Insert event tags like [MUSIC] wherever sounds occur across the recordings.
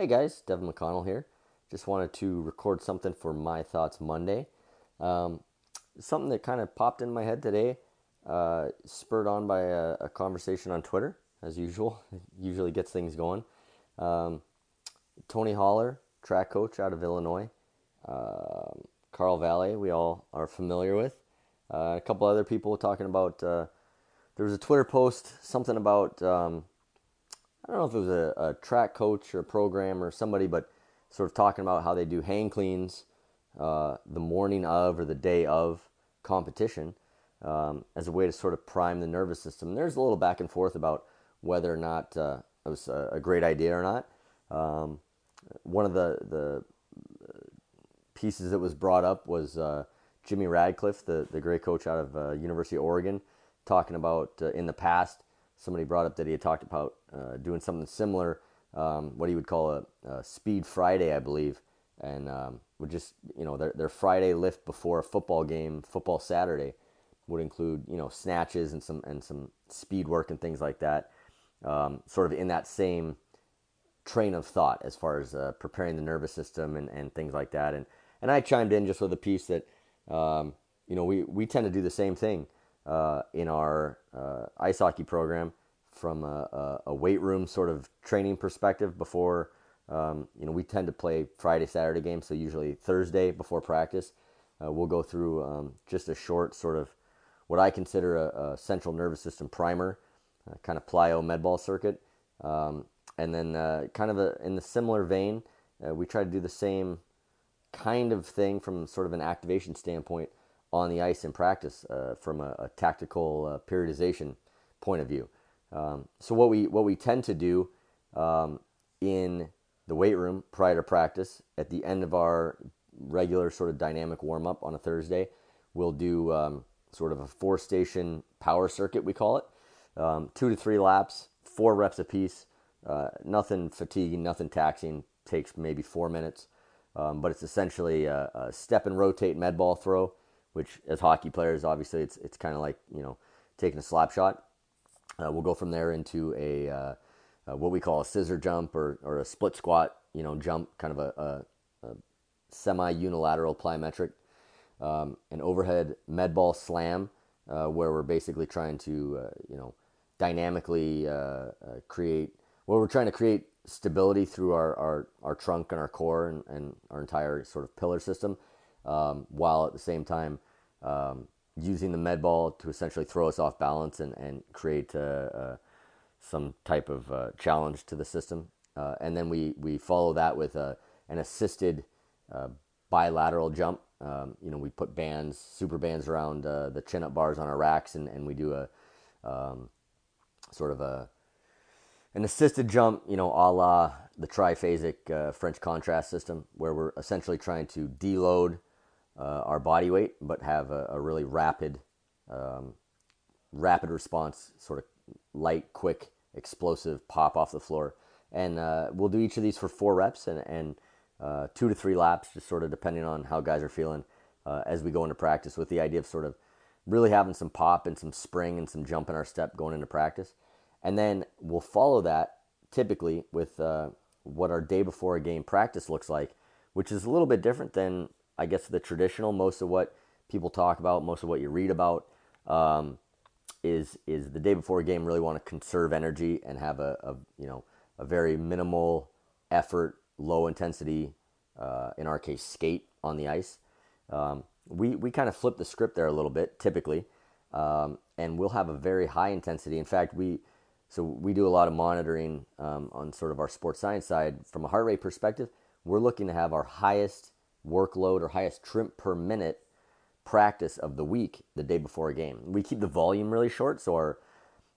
Hey guys, Devan McConnell here. Just wanted to record something for My Thoughts Monday. Um, something that kind of popped in my head today, uh, spurred on by a, a, conversation on Twitter, as usual. [LAUGHS] It usually gets things going. Um, Tony Holler, track coach out of Illinois. Uh, Carl Valle, we all are familiar with. Uh, a couple other people talking about. Uh, there was a Twitter post, something about um, I don't know if it was a, a track coach or a program or somebody, but sort of talking about how they do hang cleans uh, the morning of or the day of competition um, as a way to sort of prime the nervous system. And there's a little back and forth about whether or not uh, it was a, a, great idea or not. Um, one of the the pieces that was brought up was uh, Jimmy Radcliffe, the the great coach out of uh, University of Oregon, talking about uh, in the past somebody brought up that he had talked about uh, doing something similar, um, what he would call a, a, Speed Friday, I believe, and um, would just you know their their Friday lift before a football game, football Saturday, would include you know snatches and some and some speed work and things like that, um, sort of in that same train of thought as far as uh, preparing the nervous system and, and things like that, and and I chimed in just with a piece that um, you know we we tend to do the same thing in our uh, ice hockey program from a, a, weight room sort of training perspective before um, you know we tend to play friday saturday games so usually thursday before practice. Uh, we'll go through um, just a short sort of what i consider a, a central nervous system primer uh, kind of plyo medball circuit. Um, and then uh, kind of a, in the similar vein uh, we try to do the same kind of thing from sort of an activation standpoint on the ice in practice uh, from a, a tactical uh, periodization point of view. Um, so what we what we tend to do um, in the weight room prior to practice, at the end of our regular sort of dynamic warm up on a Thursday, we'll do um, sort of a four station power circuit we call it, um, two to three laps, four reps a piece. Uh, nothing fatiguing, nothing taxing. Takes maybe four minutes, um, but it's essentially a, a step and rotate med ball throw which as hockey players, obviously, it's it's kind of like you know taking a slap shot. Uh, we'll go from there into a uh, uh, what we call a scissor jump or, or a split squat, you know, jump, kind of a, a, a semi unilateral plyometric, um, an overhead med ball slam, uh, where we're basically trying to uh, you know dynamically uh, create. Well, we're trying to create stability through our, our, our trunk and our core and, and our entire sort of pillar system um, while at the same time um, using the med ball to essentially throw us off balance and, and create uh, uh, some type of uh, challenge to the system. Uh, and then we, we follow that with a, an assisted uh, bilateral jump. Um, you know, we put bands, super bands around uh, the chin up bars on our racks, and, and we do a um, sort of a an assisted jump, you know, a la the triphasic French contrast system, where we're essentially trying to deload uh, our body weight, but have a, a really rapid, um, rapid response, sort of light, quick, explosive pop off the floor. And uh, we'll do each of these for four reps and, and uh, two to three laps, just sort of depending on how guys are feeling uh, as we go into practice, with the idea of sort of really having some pop and some spring and some jump in our step going into practice. And then we'll follow that typically with uh, what our day before a game practice looks like, which is a little bit different than I guess the traditional, most of what people talk about, most of what you read about, um, is is the day before a game. Really want to conserve energy and have a, a you know a very minimal effort, low intensity, uh, in our case, skate on the ice. Um, we we kind of flip the script there a little bit, typically, um, and we'll have a very high intensity. In fact, we so we do a lot of monitoring um, on sort of our sports science side from a heart rate perspective. We're looking to have our highest workload or highest trimp per minute practice of the week the day before a game. We keep the volume really short, so our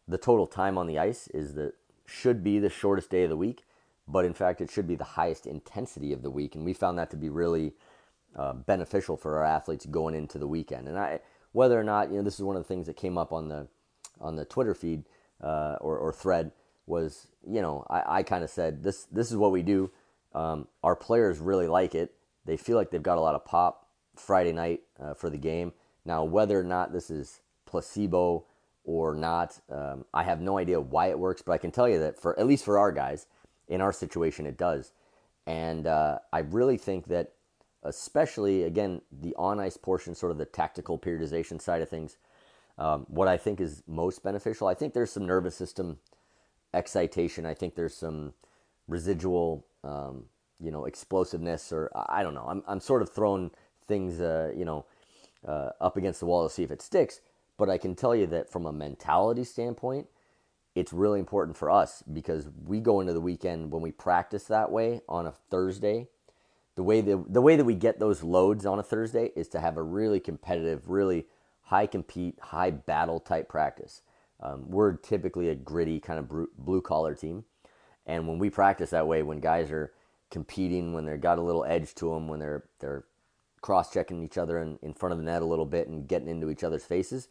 the total time on the ice is the should be the shortest day of the week, but in fact it should be the highest intensity of the week, and we found that to be really uh, beneficial for our athletes going into the weekend. And I, whether or not you know, this is one of the things that came up on the on the Twitter feed uh, or, or thread was, you know, I, I kind of said this this is what we do. Um, our players really like it they feel like they've got a lot of pop Friday night uh, for the game. Now, whether or not this is placebo or not, um, I have no idea why it works, but I can tell you that for at least for our guys, in our situation, it does. And uh, I really think that, especially again, the on ice portion, sort of the tactical periodization side of things, um, what I think is most beneficial, I think there's some nervous system excitation. I think there's some residual, um, you know, explosiveness, or I don't know. I'm, I'm sort of throwing things, uh, you know, uh, up against the wall to see if it sticks. But I can tell you that from a mentality standpoint, it's really important for us because we go into the weekend when we practice that way on a Thursday. The way that the way that we get those loads on a Thursday is to have a really competitive, really high compete, high battle type practice. Um, we're typically a gritty kind of blue collar team, and when we practice that way, when guys are competing, when they've got a little edge to them, when they're they're cross checking each other in, in front of the net a little bit and getting into each other's faces,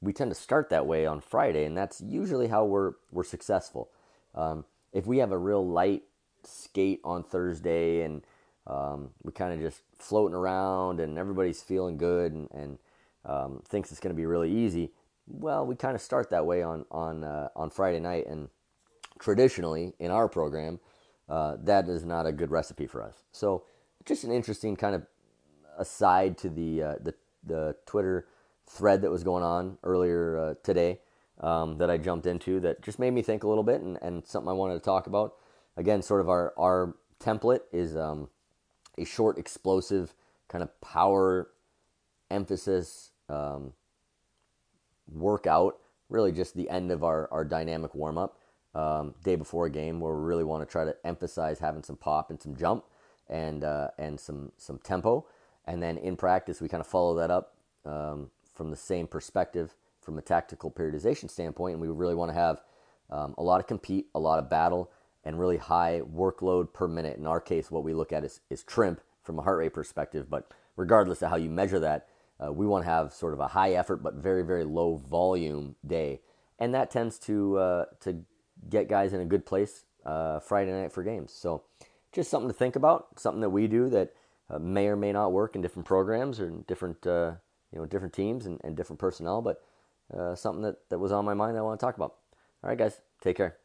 we tend to start that way on Friday, and that's usually how we're we're successful. Um, if we have a real light skate on Thursday and um, we kind of just floating around and everybody's feeling good and, and um, thinks it's going to be really easy, well, we kind of start that way on on uh, on Friday night, and traditionally in our program, uh, that is not a good recipe for us. So, just an interesting kind of aside to the uh, the the Twitter thread that was going on earlier uh, today um, that I jumped into that just made me think a little bit and, and something I wanted to talk about. Again, sort of our, our template is um, a short, explosive kind of power emphasis um, workout, really just the end of our, our dynamic warm up. Um, day before a game, where we really want to try to emphasize having some pop and some jump and uh, and some some tempo, and then in practice we kind of follow that up um, from the same perspective from a tactical periodization standpoint, and we really want to have um, a lot of compete, a lot of battle, and really high workload per minute. In our case, what we look at is, is trimp from a heart rate perspective, but regardless of how you measure that, uh, we want to have sort of a high effort but very very low volume day, and that tends to uh, to get guys in a good place uh, Friday night for games. So just something to think about, something that we do that uh, may or may not work in different programs or in different uh, you know different teams and, and different personnel, but uh, something that, that was on my mind that I want to talk about. All right, guys, take care.